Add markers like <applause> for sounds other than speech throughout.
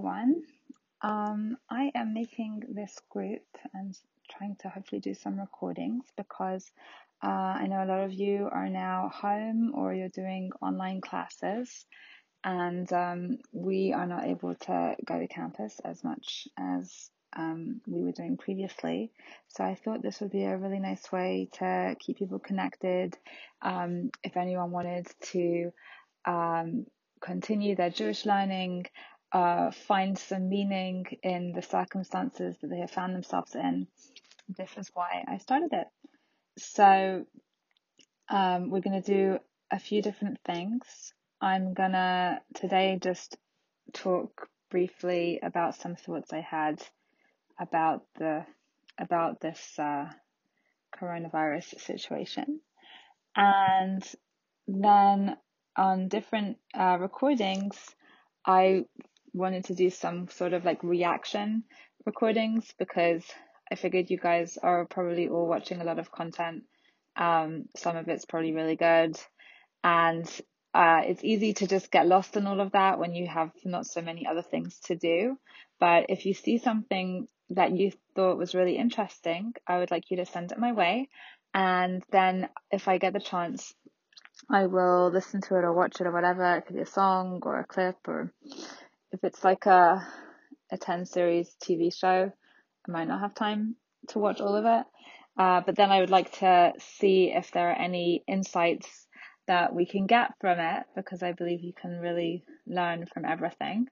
everyone. Um, I am making this group and trying to hopefully do some recordings because uh, I know a lot of you are now home or you're doing online classes, and um, we are not able to go to campus as much as um, we were doing previously. So I thought this would be a really nice way to keep people connected. Um, if anyone wanted to um, continue their Jewish learning, uh, find some meaning in the circumstances that they have found themselves in, this is why I started it. So um, we're going to do a few different things. I'm gonna today just talk briefly about some thoughts I had about the about this uh, coronavirus situation, and then on different uh, recordings, I wanted to do some sort of like reaction recordings because I figured you guys are probably all watching a lot of content. Um, some of it's probably really good, and uh, it's easy to just get lost in all of that when you have not so many other things to do. But if you see something that you thought was really interesting, I would like you to send it my way. And then if I get the chance, I will listen to it or watch it or whatever. It could be a song or a clip or if it's like a a 10 series TV show, I might not have time to watch all of it. Uh, but then I would like to see if there are any insights that we can get from it because I believe you can really learn from everything.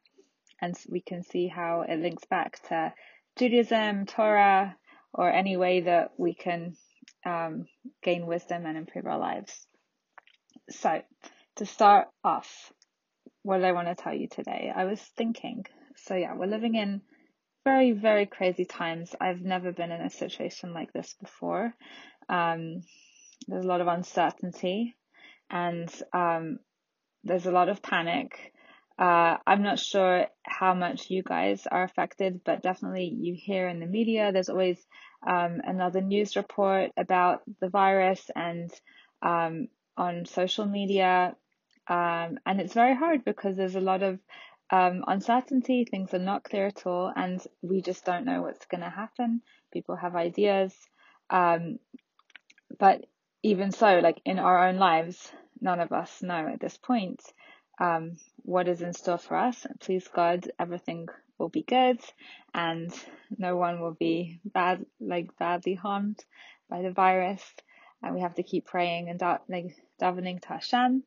And we can see how it links back to Judaism, Torah, or any way that we can um, gain wisdom and improve our lives. So, to start off, what I want to tell you today, I was thinking, so yeah, we're living in very, very crazy times. I've never been in a situation like this before. Um, there's a lot of uncertainty and um, there's a lot of panic. Uh, I'm not sure how much you guys are affected, but definitely you hear in the media, there's always um, another news report about the virus and um, on social media. Um, and it's very hard because there's a lot of um, uncertainty, things are not clear at all, and we just don't know what's going to happen. People have ideas. Um, but even so, like in our own lives, none of us know at this point um, what is in store for us. Please God, everything will be good and no one will be bad, like badly harmed by the virus. And we have to keep praying and da- like davening to Hashem.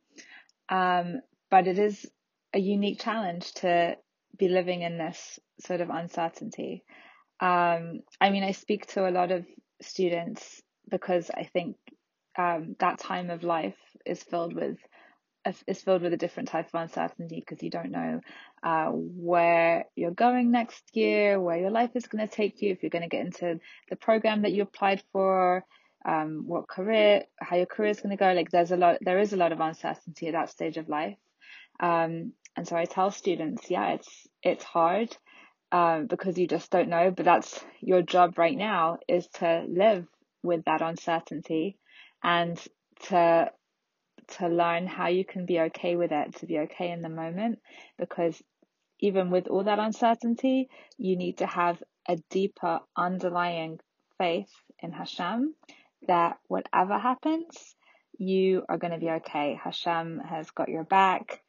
Um, but it is a unique challenge to be living in this sort of uncertainty. Um, I mean, I speak to a lot of students because I think um, that time of life is filled with is filled with a different type of uncertainty because you don't know uh, where you're going next year, where your life is going to take you, if you're going to get into the program that you applied for, um, what career, how your career is going to go. Like there's a lot, there is a lot of uncertainty at that stage of life. Um, and so I tell students, yeah, it's it's hard um, because you just don't know, but that's your job right now is to live with that uncertainty and to to learn how you can be okay with it, to be okay in the moment, because even with all that uncertainty, you need to have a deeper underlying faith in Hashem that whatever happens, you are going to be okay. Hashem has got your back.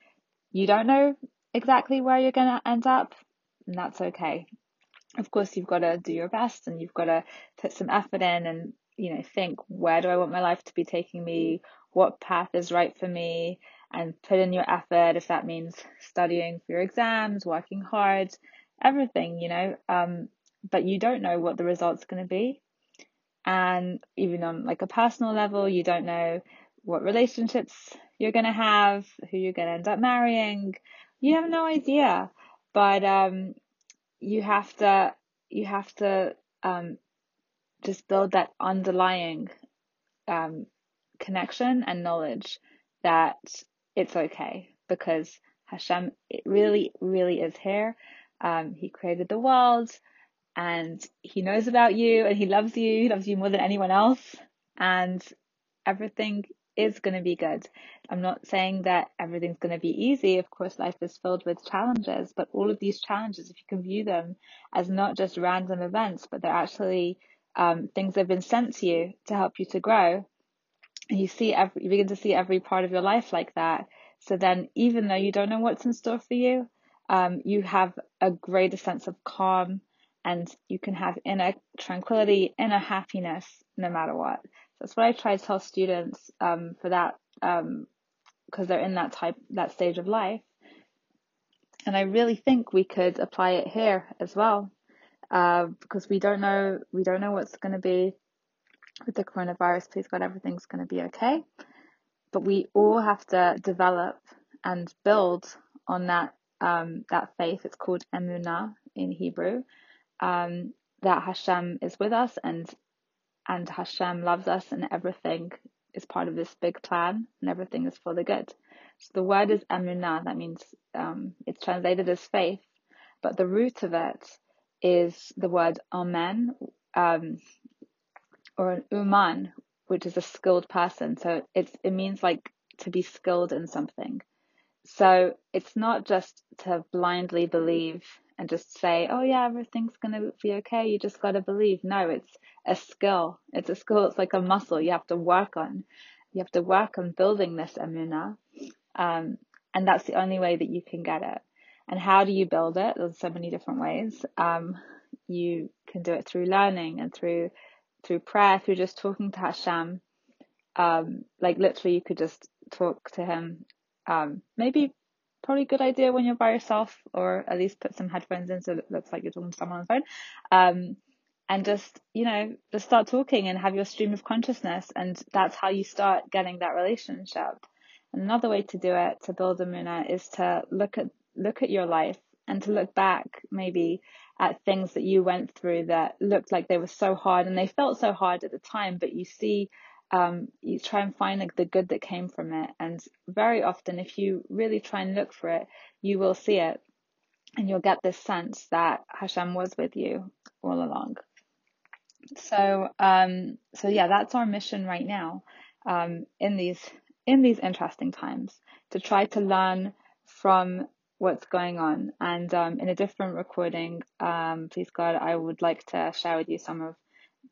You don't know exactly where you're going to end up, and that's okay. Of course, you've got to do your best and you've got to put some effort in and you know, think where do I want my life to be taking me? What path is right for me? And put in your effort if that means studying for your exams, working hard, everything, you know. Um, but you don't know what the result's going to be. And even on like a personal level, you don't know what relationships you're going to have, who you're going to end up marrying. You have no idea. But um, you have to you have to um, just build that underlying um, connection and knowledge that it's okay because Hashem it really, really is here. Um, he created the world and he knows about you and he loves you. He loves you more than anyone else. And everything is going to be good. I'm not saying that everything's going to be easy. Of course, life is filled with challenges, but all of these challenges, if you can view them as not just random events, but they're actually um, things that have been sent to you to help you to grow, and you see every, you begin to see every part of your life like that. So then, even though you don't know what's in store for you, um, you have a greater sense of calm and you can have inner tranquility, inner happiness, no matter what. That's what I try to tell students um, for that, because um, they're in that type, that stage of life. And I really think we could apply it here as well, uh, because we don't know, we don't know what's going to be with the coronavirus. Please God, everything's going to be okay. But we all have to develop and build on that um, that faith. It's called emunah in Hebrew. Um, that Hashem is with us and and Hashem loves us and everything is part of this big plan and everything is for the good. So the word is emunah, that means um, it's translated as faith, but the root of it is the word amen um, or an uman, which is a skilled person. So it's it means like to be skilled in something. So it's not just to blindly believe and just say, oh yeah, everything's going to be okay. You just got to believe. No, it's a skill. It's a skill. It's like a muscle you have to work on. You have to work on building this emunah. Um, and that's the only way that you can get it. And how do you build it? There's so many different ways. Um, you can do it through learning and through, through prayer, through just talking to Hashem. Um, like literally you could just talk to him. Um, maybe probably a good idea when you're by yourself, or at least put some headphones in so it looks like you're talking to someone on the phone. Um, and just, you know, just start talking and have your stream of consciousness. And that's how you start getting that relationship. Another way to do it, to build emunah, is to look at, look at your life and to look back maybe at things that you went through that looked like they were so hard and they felt so hard at the time, but you see um, you try and find like the good that came from it. And very often, if you really try and look for it, you will see it, and you'll get this sense that Hashem was with you all along. So, um, so yeah, that's our mission right now, um, in these in these interesting times, to try to learn from what's going on. And um, in a different recording, um, please God, I would like to share with you some of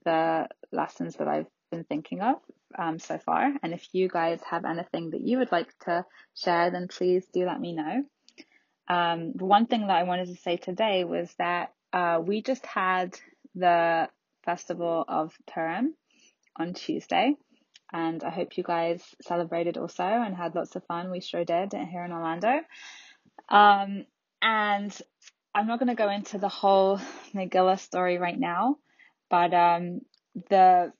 the lessons that I've been thinking of um, so far. And if you guys have anything that you would like to share, then please do let me know. Um, the one thing that I wanted to say today was that uh, we just had the Festival of Purim on Tuesday, and I hope you guys celebrated also and had lots of fun. We sure did here in Orlando. Um, and I'm not going to go into the whole Megillah story right now, but um, the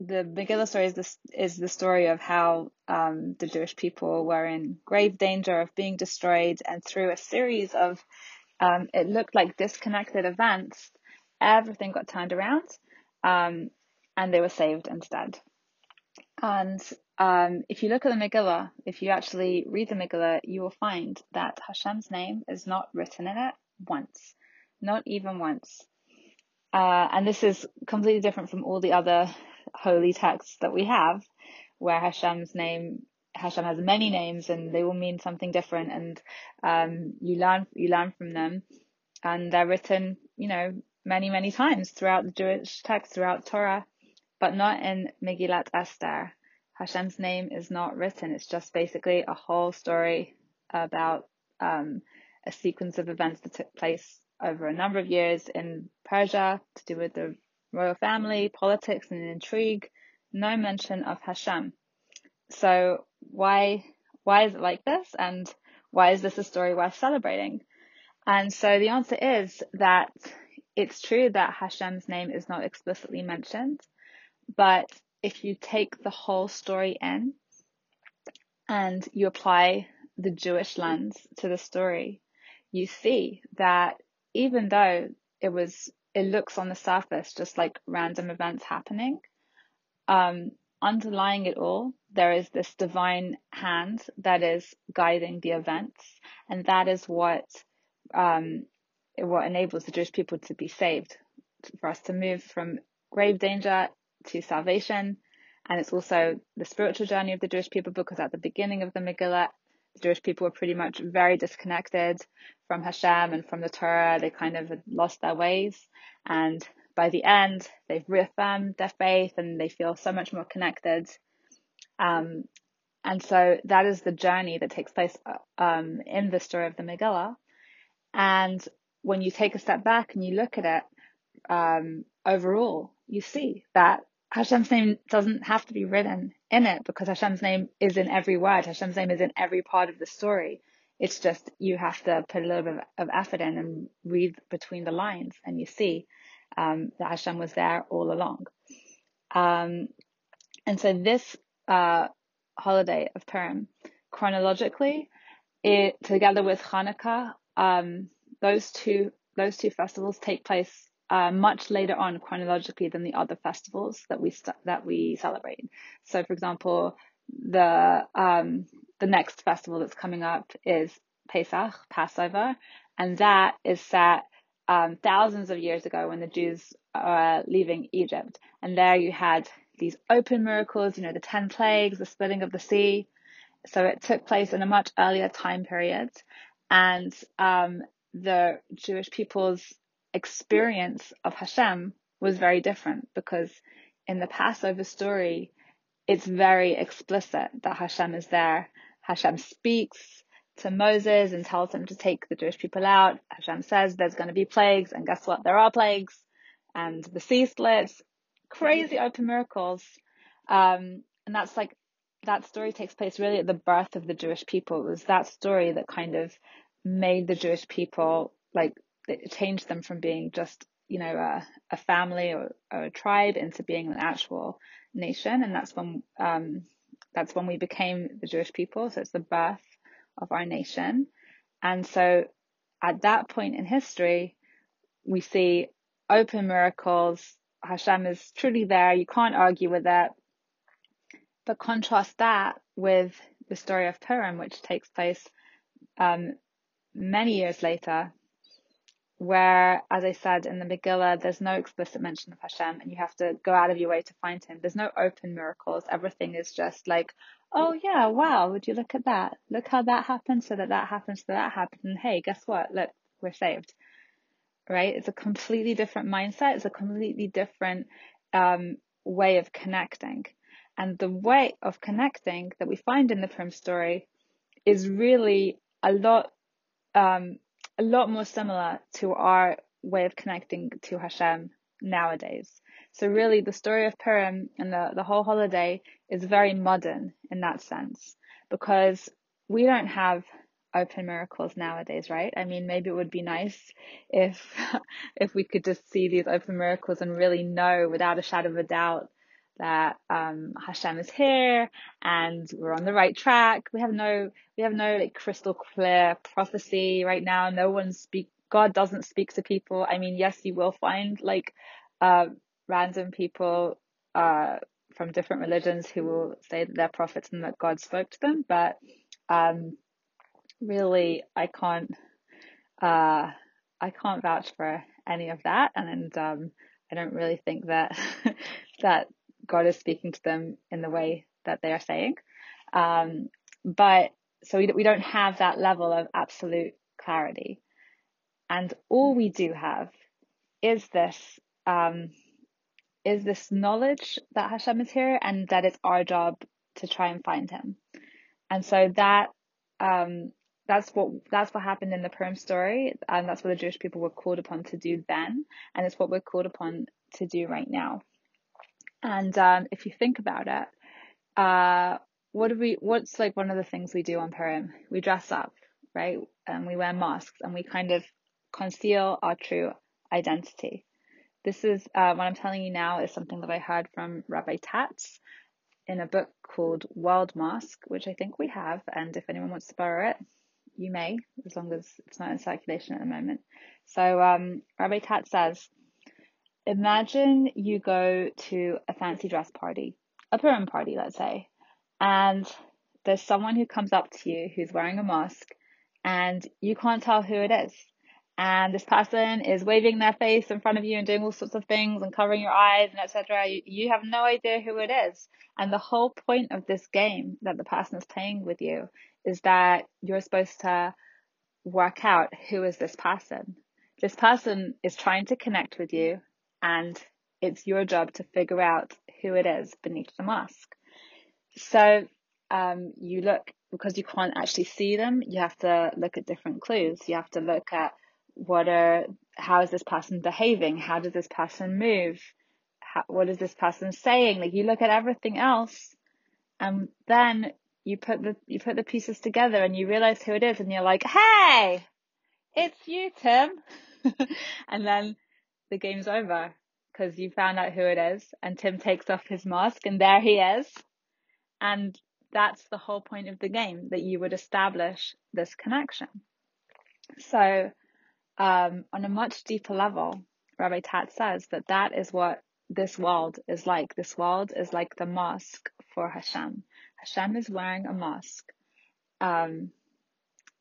the Megillah story is the, is the story of how um, the Jewish people were in grave danger of being destroyed, and through a series of um, it looked like disconnected events, everything got turned around, um, and they were saved instead. And um, if you look at the Megillah, if you actually read the Megillah, you will find that Hashem's name is not written in it once, not even once. Uh, and this is completely different from all the other holy texts that we have, where Hashem's name Hashem has many names and they all mean something different, and um, you learn you learn from them, and they're written, you know, many many times throughout the Jewish text, throughout Torah, but not in Megillat Esther. Hashem's name is not written. It's just basically a whole story about um, a sequence of events that took place over a number of years in Persia to do with the royal family, mm-hmm. politics, and intrigue. No mention of Hashem. So why why is it like this? And why is this a story worth celebrating? And so the answer is that it's true that Hashem's name is not explicitly mentioned, but if you take the whole story in and you apply the Jewish lens to the story, you see that even though it was it looks on the surface just like random events happening. Um, underlying it all, there is this divine hand that is guiding the events, and that is what um, what enables the Jewish people to be saved, for us to move from grave danger to salvation, And it's also the spiritual journey of the Jewish people because at the beginning of the Megillah, Jewish people were pretty much very disconnected from Hashem and from the Torah. They kind of lost their ways. And by the end, they've reaffirmed their faith and they feel so much more connected. Um, and so that is the journey that takes place um, in the story of the Megillah. And when you take a step back and you look at it um, overall, you see that Hashem's name doesn't have to be written in it because Hashem's name is in every word. Hashem's name is in every part of the story. It's just you have to put a little bit of effort in and read between the lines, and you see um, that Hashem was there all along. Um, and so this uh, holiday of Purim, chronologically, it together with Hanukkah, um, those two those two festivals take place uh, much later on chronologically than the other festivals that we st- that we celebrate. So, for example, the um, the next festival that's coming up is Pesach, Passover, and that is set um, thousands of years ago when the Jews are leaving Egypt. And there you had these open miracles, you know, the 10 plagues, the splitting of the sea. So it took place in a much earlier time period. And um, the Jewish people's experience of Hashem was very different because in the Passover story, it's very explicit that Hashem is there. Hashem speaks to Moses and tells him to take the Jewish people out. Hashem says there's going to be plagues, and guess what? There are plagues, and the sea splits. Crazy open miracles. Um, and that's like, that story takes place really at the birth of the Jewish people. It was that story that kind of made the Jewish people like it changed them from being just you know a, a family or, or, a tribe into being an actual nation. And that's when um, that's when we became the Jewish people. So it's the birth of our nation. And so at that point in history we see open miracles. Hashem is truly there. You can't argue with it. But contrast that with the story of Purim which takes place um, many years later where, as I said in the Megillah, there's no explicit mention of Hashem and you have to go out of your way to find him. There's no open miracles. Everything is just like, oh yeah, wow, would you look at that? Look how that happened so that that happened so that, happened. And hey, guess what? Look, we're saved. Right? It's a completely different mindset. It's a completely different um, way of connecting. And the way of connecting that we find in the Purim story is really a lot um, a lot more similar to our way of connecting to Hashem nowadays. So really the story of Purim and the, the whole holiday is very modern in that sense because we don't have open miracles nowadays, right? I mean, maybe it would be nice if, <laughs> if we could just see these open miracles and really know without a shadow of a doubt that um, Hashem is here and we're on the right track. We have no we have no like crystal clear prophecy right now. No one speak. God doesn't speak to people. I mean, yes, you will find like uh, random people uh, from different religions who will say that they're prophets and that God spoke to them, but um, really, I can't. Uh, I can't vouch for any of that, and um, I don't really think that <laughs> that God is speaking to them in the way that they are saying. Um, but so we, we don't have that level of absolute clarity. And all we do have is this, um, is this knowledge that Hashem is here and that it's our job to try and find him. And so that, um, that's what that's what happened in the Purim story, and that's what the Jewish people were called upon to do then, and it's what we're called upon to do right now. And um, if you think about it, uh, what do we? What's like one of the things we do on Purim? We dress up, right? And we wear masks, and we kind of conceal our true identity. This is uh, what I'm telling you now is something that I heard from Rabbi Tatz in a book called Worldmask, which I think we have, and if anyone wants to borrow it, you may, as long as it's not in circulation at the moment. So um, Rabbi Tatz says imagine you go to a fancy dress party, a Purim party, let's say, and there's someone who comes up to you who's wearing a mask and you can't tell who it is. and this person is waving their face in front of you and doing all sorts of things and covering your eyes and etc. You, you have no idea who it is. And the whole point of this game that the person is playing with you is that you're supposed to work out who is this person. This person is trying to connect with you and it's your job to figure out who it is beneath the mask. So um, you look because you can't actually see them. You have to look at different clues. You have to look at what are how is this person behaving? How does this person move? How, what is this person saying? Like you look at everything else, and then you put the you put the pieces together and you realize who it is, and you're like, hey, it's you, Tim, <laughs> and then the game's over because you found out who it is, and Tim takes off his mask, and there he is, and that's the whole point of the game that you would establish this connection. So, um, on a much deeper level, Rabbi Tatz says that that is what this world is like. This world is like the mask for Hashem. Hashem is wearing a mask. Um,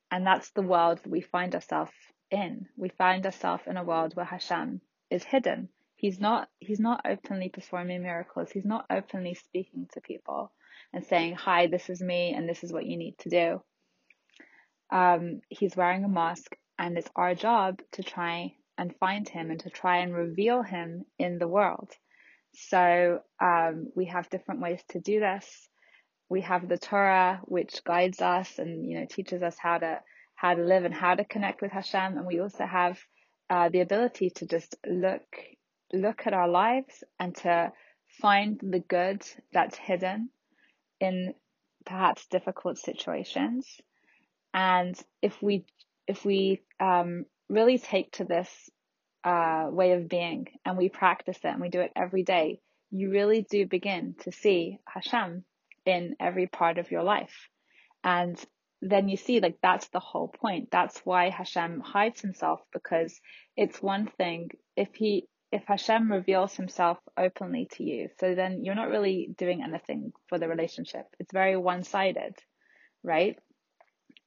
and that's the world we find ourselves in. We find ourselves in a world where Hashem is hidden. He's not he's not openly performing miracles. He's not openly speaking to people and saying, "Hi, this is me and this is what you need to do." Um, he's wearing a mask and it's our job to try and find him and to try and reveal him in the world. So um, we have different ways to do this. We have the Torah, which guides us and you know teaches us how to how to live and how to connect with Hashem, and we also have uh, the ability to just look look at our lives and to find the good that's hidden in perhaps difficult situations. And if we if we um, really take to this uh, way of being and we practice it and we do it every day, you really do begin to see Hashem in every part of your life. And then you see, like, that's the whole point. That's why Hashem hides himself because it's one thing if he, if Hashem reveals himself openly to you, so then you're not really doing anything for the relationship. It's very one sided, right?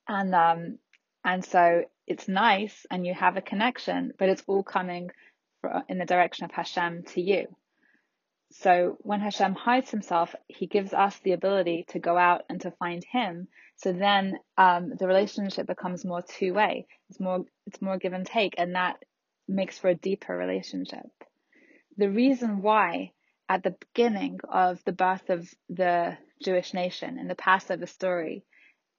And, um, and so it's nice and you have a connection, but it's all coming in the direction of Hashem to you. So when Hashem hides himself, he gives us the ability to go out and to find him. So then um, the relationship becomes more two way. It's more it's more give and take, and that makes for a deeper relationship. The reason why at the beginning of the birth of the Jewish nation in the Passover story,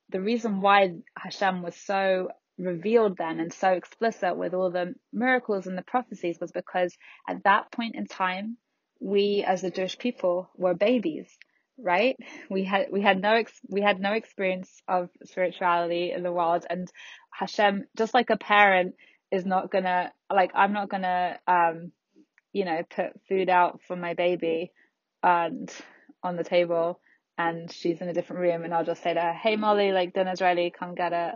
the reason why Hashem was so revealed then and so explicit with all the miracles and the prophecies was because at that point in time, we as the Jewish people were babies, right? We had, we had no, ex- we had no experience of spirituality in the world and Hashem, just like a parent is not gonna, like, I'm not gonna, um, you know, put food out for my baby and on the table and she's in a different room and I'll just say to her, Hey Molly, like dinner's ready, come get it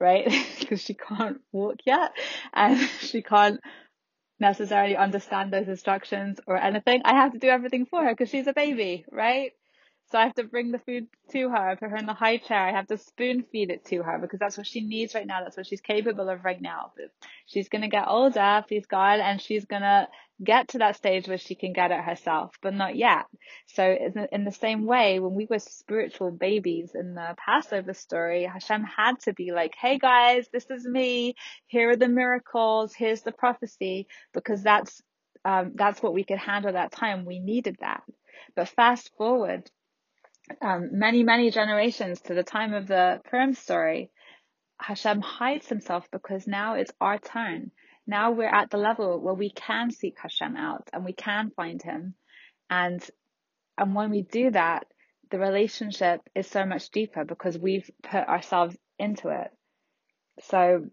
right? <laughs> because she can't walk yet and <laughs> she can't necessarily understand those instructions or anything. I have to do everything for her because she's a baby, right? So I have to bring the food to her, put her in the high chair. I have to spoon feed it to her because that's what she needs right now. That's what she's capable of right now. But she's going to get older, please God, and she's going to get to that stage where she can get it herself, but not yet. So in the same way, when we were spiritual babies in the Passover story, Hashem had to be like, Hey guys, this is me. Here are the miracles. Here's the prophecy, because that's, um, that's what we could handle that time. We needed that. But fast forward um, many, many generations to the time of the Purim story, Hashem hides himself because now it's our turn. Now we're at the level where we can seek Hashem out and we can find him. And, and when we do that, the relationship is so much deeper because we've put ourselves into it. So,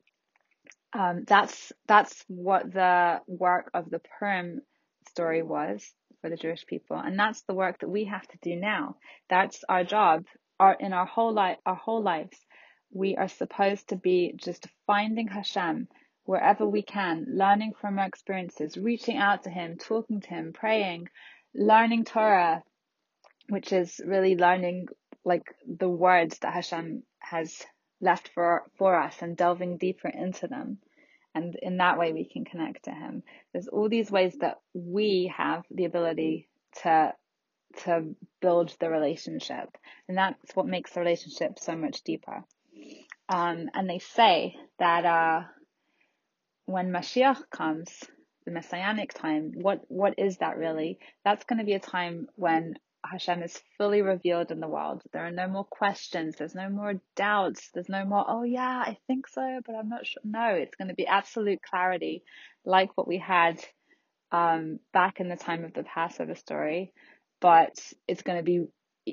um, that's, that's what the work of the Purim story was for the Jewish people. And that's the work that we have to do now. That's our job. Our, in our whole life, our whole lives, we are supposed to be just finding Hashem wherever we can, learning from our experiences, reaching out to Him, talking to Him, praying, learning Torah, which is really learning like the words that Hashem has left for for us and delving deeper into them And in that way, we can connect to Him. There's all these ways that we have the ability to to build the relationship, and that's what makes the relationship so much deeper. Um, and they say that uh, when Mashiach comes, the messianic time, what what is that really? That's going to be a time when Hashem is fully revealed in the world. There are no more questions. There's no more doubts. There's no more, oh yeah, I think so, but I'm not sure. No, it's going to be absolute clarity, like what we had um, back in the time of the Passover story. But it's going to be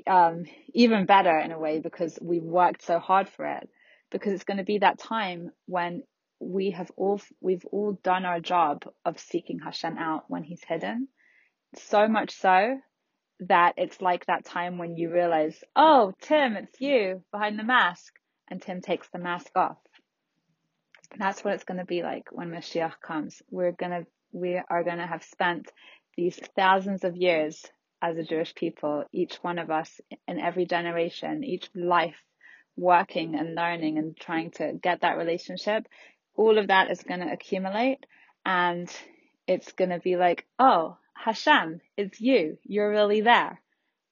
um, even better in a way because we worked so hard for it. Because it's going to be that time when we have all we've all done our job of seeking Hashem out when He's hidden. So much so that it's like that time when you realize, oh, Tim, it's you behind the mask, and Tim takes the mask off. That's what it's going to be like when Mashiach comes. We're gonna, we are going to have spent these thousands of years as a Jewish people, each one of us in every generation, each life, working and learning and trying to get that relationship. All of that is going to accumulate, and it's going to be like, oh, Hashem, it's you. You're really there.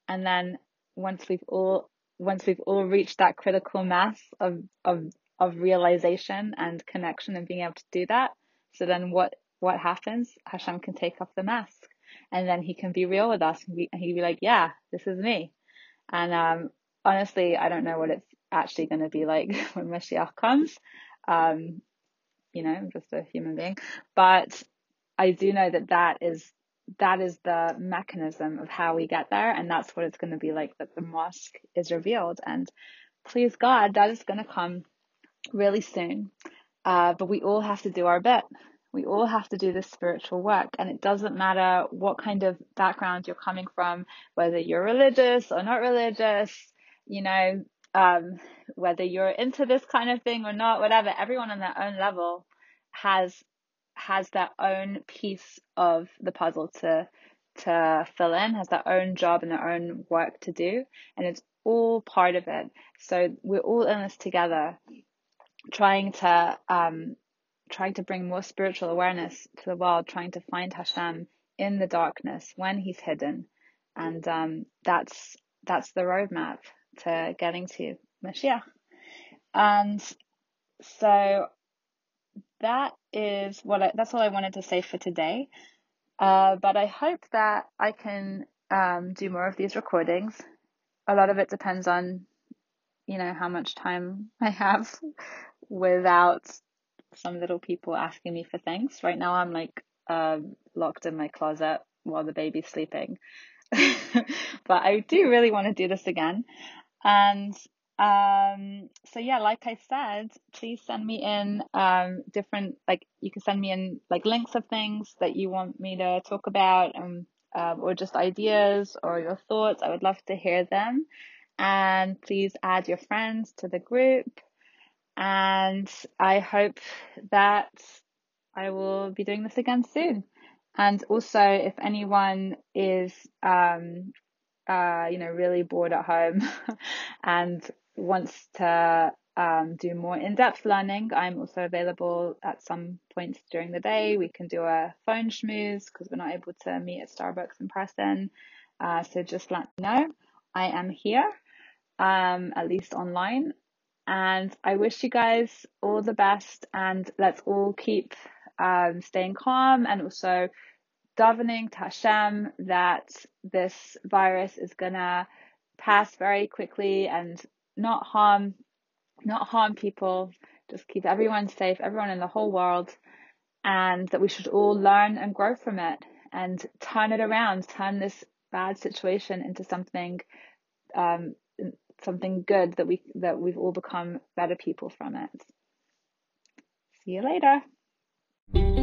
And then once we've all once we've all reached that critical mass of of of realization and connection and being able to do that, so then what what happens? Hashem can take off the mask, and then he can be real with us, and, he'd be like, "Yeah, this is me." And um, honestly, I don't know what it's actually going to be like <laughs> when Mashiach comes. Um, you know, I'm just a human being, but I do know that that is that is the mechanism of how we get there. And that's what it's going to be like that the mosque is revealed. And please God, that is going to come really soon. Uh, but we all have to do our bit. We all have to do this spiritual work. And it doesn't matter what kind of background you're coming from, whether you're religious or not religious, you know, um, whether you're into this kind of thing or not, whatever, everyone on their own level has has their own piece of the puzzle to to fill in, has their own job and their own work to do, and it's all part of it. So we're all in this together, trying to um, trying to bring more spiritual awareness to the world, trying to find Hashem in the darkness when He's hidden, and um, that's that's the roadmap to getting to Mashiach. And so that is what I, that's all I wanted to say for today. Uh, but I hope that I can um, do more of these recordings. A lot of it depends on, you know, how much time I have <laughs> without some little people asking me for things. Right now, I'm like um, locked in my closet while the baby's sleeping. <laughs> but I do really want to do this again. And um, so yeah, like I said, please send me in um, different like you can send me in like links of things that you want me to talk about, um, uh, or just ideas or your thoughts. I would love to hear them. And please add your friends to the group. And I hope that I will be doing this again soon. And also, if anyone is um, uh, you know, really bored at home <laughs> and wants to um, do more in-depth learning, I'm also available at some points during the day. We can do a phone schmooze because we're not able to meet at Starbucks in person. Uh, so just let me know. I am here, um, at least online. And I wish you guys all the best and let's all keep um, staying calm and also davening to Hashem that this virus is gonna pass very quickly and not harm not harm people, just keep everyone safe, everyone in the whole world, and that we should all learn and grow from it and turn it around, turn this bad situation into something um, something good that we that we've all become better people from it. See you later.